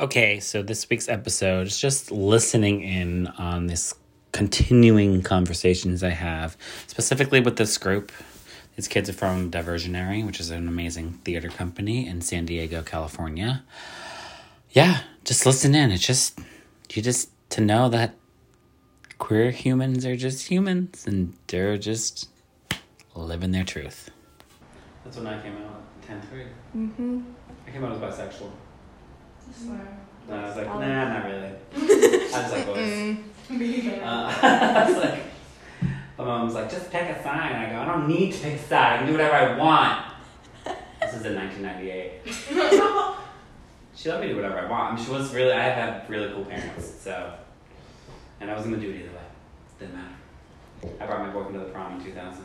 Okay, so this week's episode is just listening in on this continuing conversations I have, specifically with this group. These kids are from Diversionary, which is an amazing theater company in San Diego, California. Yeah, just listen in. It's just, you just to know that queer humans are just humans and they're just living their truth. That's when I came out, 10 3. Mm-hmm. I came out as bisexual. Swear. No, I was like, nah, not really. I just like boys. Uh, I was like, my mom was like, just pick a sign. I go, I don't need to pick a sign. I can do whatever I want. This is in 1998. She let me do whatever I want. I mean, she was really, I have had really cool parents, so. And I was gonna do it either way. Didn't matter. I brought my boyfriend to the prom in 2000,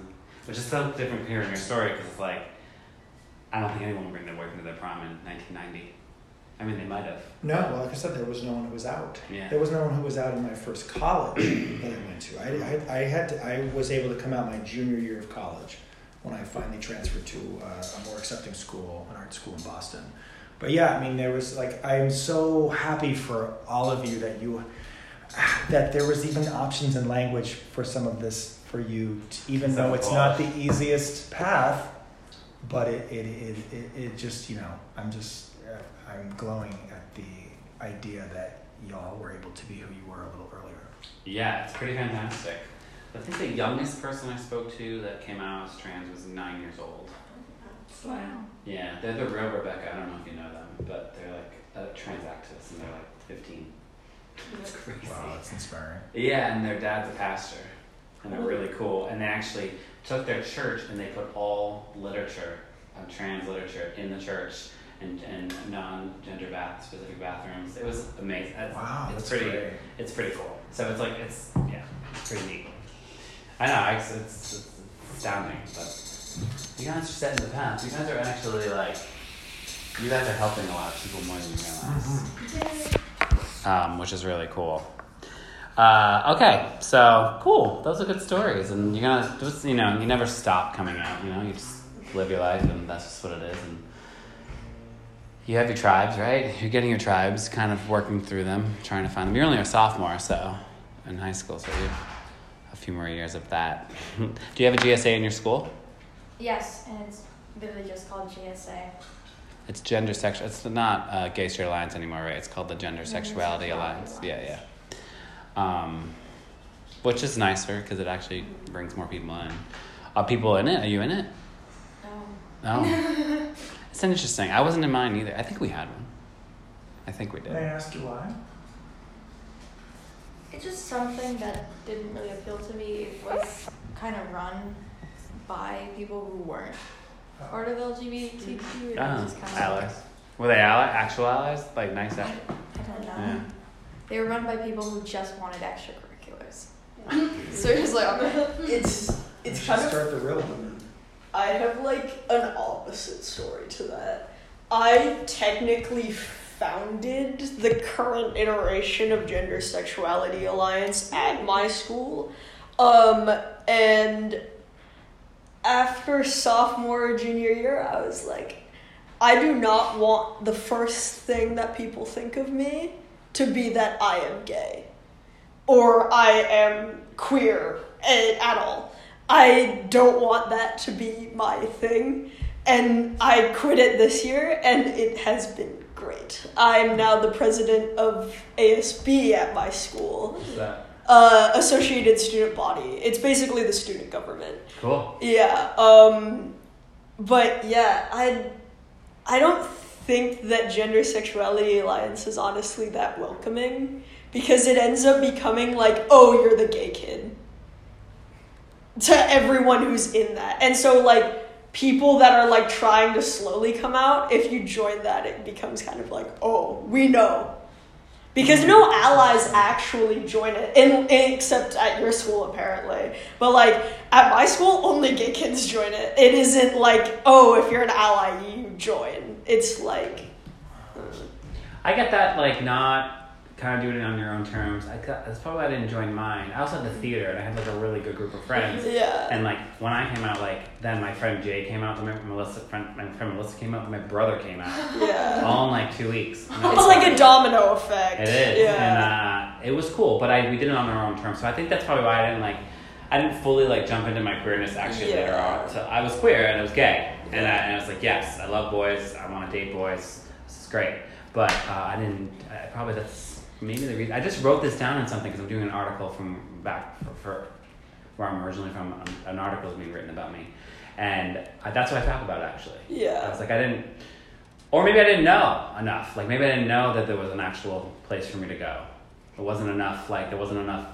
which is so different hearing your story because it's like, I don't think anyone would bring their boyfriend to their prom in 1990. I mean, they might have. No, well, like I said, there was no one who was out. Yeah. There was no one who was out in my first college that I went to. I, I, I had to, I was able to come out my junior year of college when I finally transferred to uh, a more accepting school, an art school in Boston. But yeah, I mean, there was like I am so happy for all of you that you that there was even options in language for some of this for you, to, even though it's not the easiest path. But it it, it, it, it just you know I'm just I'm glowing at the idea that y'all were able to be who you were a little earlier. Yeah, it's pretty fantastic. I think the youngest person I spoke to that came out as trans was nine years old. Wow. Yeah, they're the real Rebecca. I don't know if you know them, but they're like uh, trans activists and they're like 15. That's crazy. Wow, that's inspiring. Yeah, and their dad's a pastor, and they're really cool. And they actually took their church and they put all literature, uh, trans literature, in the church and, and non-gender bath specific bathrooms. It was amazing. That's, Wow, it's that's pretty. great. It's pretty cool. So it's like it's yeah, it's pretty neat. I know it's, it's, it's astounding, but you guys are setting the path. You guys are actually like you guys are helping a lot of people more than you realize um, which is really cool. Uh, okay, so cool. Those are good stories, and you're gonna just you know you never stop coming out. You know, you just live your life, and that's just what it is. And you have your tribes, right? You're getting your tribes, kind of working through them, trying to find them. You're only a sophomore, so in high school, so you have a few more years of that. Do you have a GSA in your school? Yes, and it's literally just called GSA. It's gender sexual. It's not uh, Gay Straight Alliance anymore, right? It's called the Gender Gender Sexuality Sexuality Alliance. Yeah, Alliance. yeah. Um, which is nicer because it actually brings more people in. Are people in it? Are you in it? Um, No. it's interesting. I wasn't in mine either. I think we had one. I think we did. May I did. ask you why? it's just something that didn't really appeal to me. It was kind of run by people who weren't part of LGBTQ. and Ah, it was just kind of allies. Were they ally- actual allies? Like nice allies? I don't know. Yeah. They were run by people who just wanted extracurriculars. so it was like, okay. It's it's kind of start the real one. I have like an opposite story to that. I technically founded the current iteration of Gender Sexuality Alliance at my school. Um and after sophomore or junior year I was like I do not want the first thing that people think of me to be that I am gay or I am queer at all. I don't want that to be my thing. And I quit it this year, and it has been great. I'm now the president of ASB at my school, What's that? uh, Associated Student Body. It's basically the student government. Cool. Yeah. Um, but yeah, I I don't think that gender sexuality alliance is honestly that welcoming because it ends up becoming like, oh, you're the gay kid to everyone who's in that, and so like people that are like trying to slowly come out, if you join that, it becomes kind of like, oh, we know. Because no allies actually join it, in, except at your school apparently. But like at my school, only gay kids join it. It isn't like, oh, if you're an ally, you join. It's like, hmm. I get that, like, not kind of doing it on your own terms. I that's probably why I didn't join mine. I also had the theater, and I had like a really good group of friends. yeah. And like when I came out, like then my friend Jay came out, then my Melissa friend, my friend Melissa came out, then my brother came out, Yeah. all in like two weeks. It's like a domino effect. It is, Yeah. and uh, it was cool. But I we did it on our own terms, so I think that's probably why I didn't like. I didn't fully like jump into my queerness actually later on. So I was queer and I was gay, and I, and I was like, yes, I love boys. I want to date boys. This is great. But uh, I didn't. I, probably that's maybe the reason. I just wrote this down in something because I'm doing an article from back for, for where I'm originally from. An, an article is being written about me, and I, that's what I talk about actually. Yeah, I was like, I didn't, or maybe I didn't know enough. Like maybe I didn't know that there was an actual place for me to go. It wasn't enough. Like there wasn't enough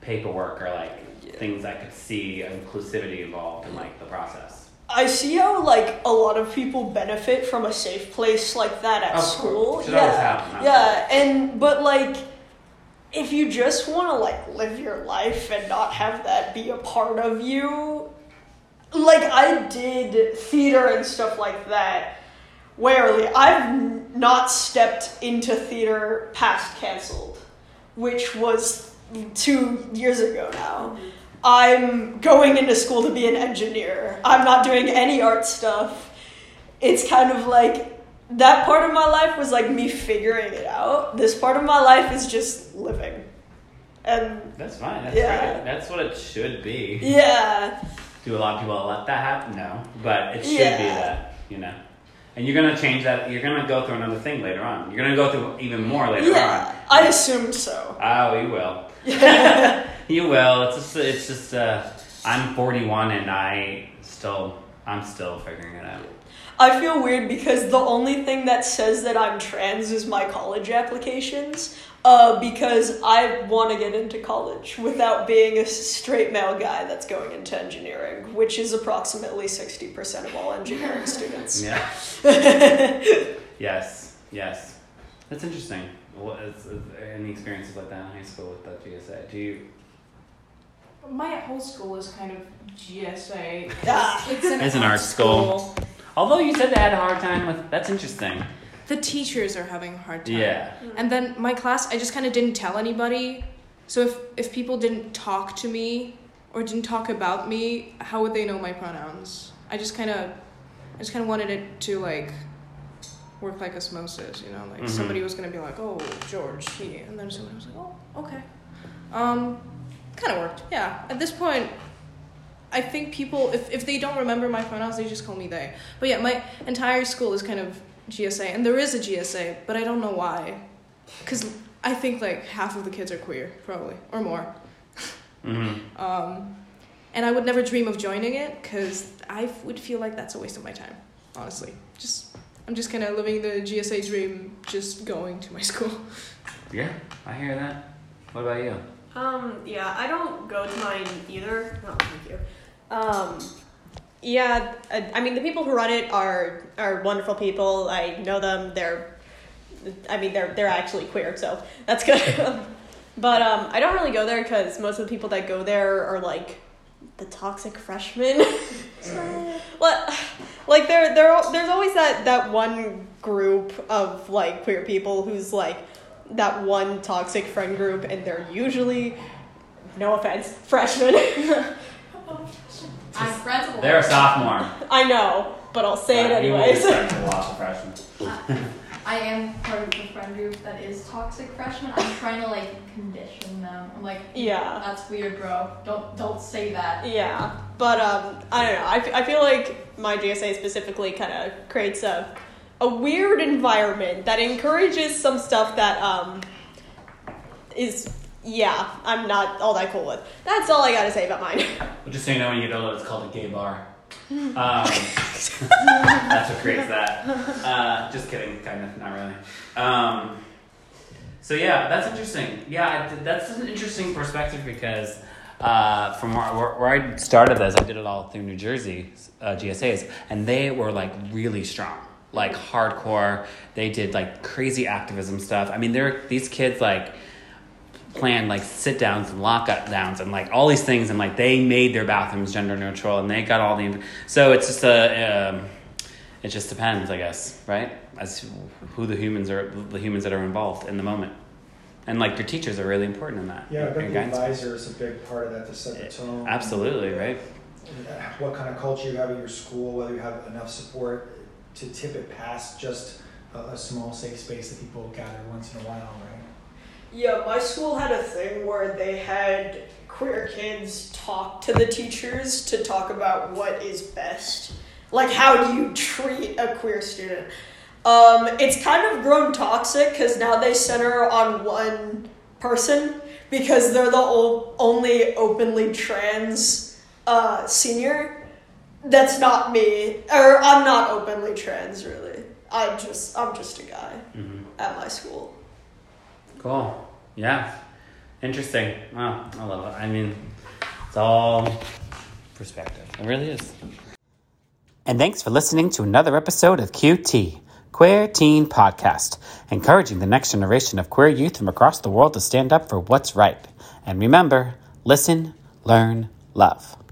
paperwork or like Yeah. things I could see inclusivity involved in like the process. I see how like a lot of people benefit from a safe place like that at Of school. Yeah. happen, Yeah, and but like if you just want to like live your life and not have that be a part of you like I did theater and stuff like that rarely. I've not stepped into theater past canceled, which was 2 years ago now. I'm going into school to be an engineer. I'm not doing any art stuff. It's kind of like that part of my life was like me figuring it out. This part of my life is just living. And That's fine. That's Yeah. great. That's what it should be. yeah, Do a lot of people let that happen? No, but it should Yeah. be that. You know. And you're gonna change that. You're gonna go through another thing later on. You're gonna go through even more later yeah, on. I assumed so. Ah, oh, you will. you will. It's just. It's just. Uh, I'm 41 and I still. I'm still figuring it out. I feel weird because the only thing that says that I'm trans is my college applications. Uh, because I want to get into college without being a straight male guy that's going into engineering, which is approximately 60% of all engineering students. Yeah. Yes. Yes. That's interesting. What is, is any experiences like that in high school with that GSA? Do you? My whole school is kind of GSA. Ah. It's an, It's an art school. Although you said they had a hard time with. That's interesting. The teachers are having a hard time. Yeah. And then my class, I just kind of didn't tell anybody. So if if people didn't talk to me or didn't talk about me, how would they know my pronouns? I just kind of, I just kind of wanted it to like work like osmosis, you know, like Mhm. somebody was gonna be like, oh George, he, and then somebody was like, oh okay, um, kind of worked. Yeah. At this point. I think people, if, if they don't remember my pronouns, they just call me they. But yeah, my entire school is kind of GSA, and there is a GSA, but I don't know why. Because I think like half of the kids are queer, probably, or more. Mm-hmm. Um, and I would never dream of joining it because I would feel like that's a waste of my time, honestly. Just I'm just kind of living the GSA dream, just going to my school. Yeah, I hear that. What about you? Um, yeah, I don't go to mine either. No, thank you. Um, yeah, I, I mean the people who run it are are wonderful people. I know them. They're, I mean they're they're actually queer, so that's good. but um, I don't really go there because most of the people that go there are like the toxic freshmen. what? Like there there there's always that that one group of like queer people who's like that one toxic friend group, and they're usually, no offense, freshmen. I'm friends with They're a sophomore. I know, but I'll say it Uh, you will anyways. starting to watch the freshman. I am part of the friend group that is toxic freshmen. I'm trying to like condition them. I'm like, Yeah. that's weird, bro. Don't don't say that. Yeah, but um, I don't know. I, f- I feel like my GSA specifically kind of creates a a weird environment that encourages some stuff that um is yeah I'm not all that cool with. That's all I gotta say about mine. Well, just so you know, when you get older, it's called a gay bar. Um, that's what creates that. Uh, just kidding, kind of, not really. Um, so yeah, that's interesting. Yeah, that's an interesting perspective because uh, from where, where, where I started this, I did it all through New Jersey uh, GSAs, and they were like really strong, like hardcore. They did like crazy activism stuff. I mean, they're these kids like planned like sit downs and lock downs and like all these things, and like they made their bathrooms gender neutral, and they got all the. So it's just a. Um, it just depends, I guess, right? As who the humans are, the humans that are involved in the moment and like your teachers are really important in that. Yeah, I the advisor is a big part of that to set the tone. Absolutely, right? What kind of culture you have at your school, whether you have enough support to tip it past just a, a small safe space that people gather once in a while, right? Yeah, my school had a thing where they had queer kids talk to the teachers to talk about what is best. Like, how do you treat a queer student? Um, it's kind of grown toxic because now they center on one person because they're the ol- only openly trans uh, senior. That's not me, or I'm not openly trans, really. I'm just I'm just a guy hmm at my school. Cool. Yeah. Interesting. Wow. I love it. I mean, it's all perspective. It really is. And thanks for listening to another episode of QT, Queer Teen Podcast, encouraging the next generation of queer youth from across the world to stand up for what's right. And remember, listen, learn, love.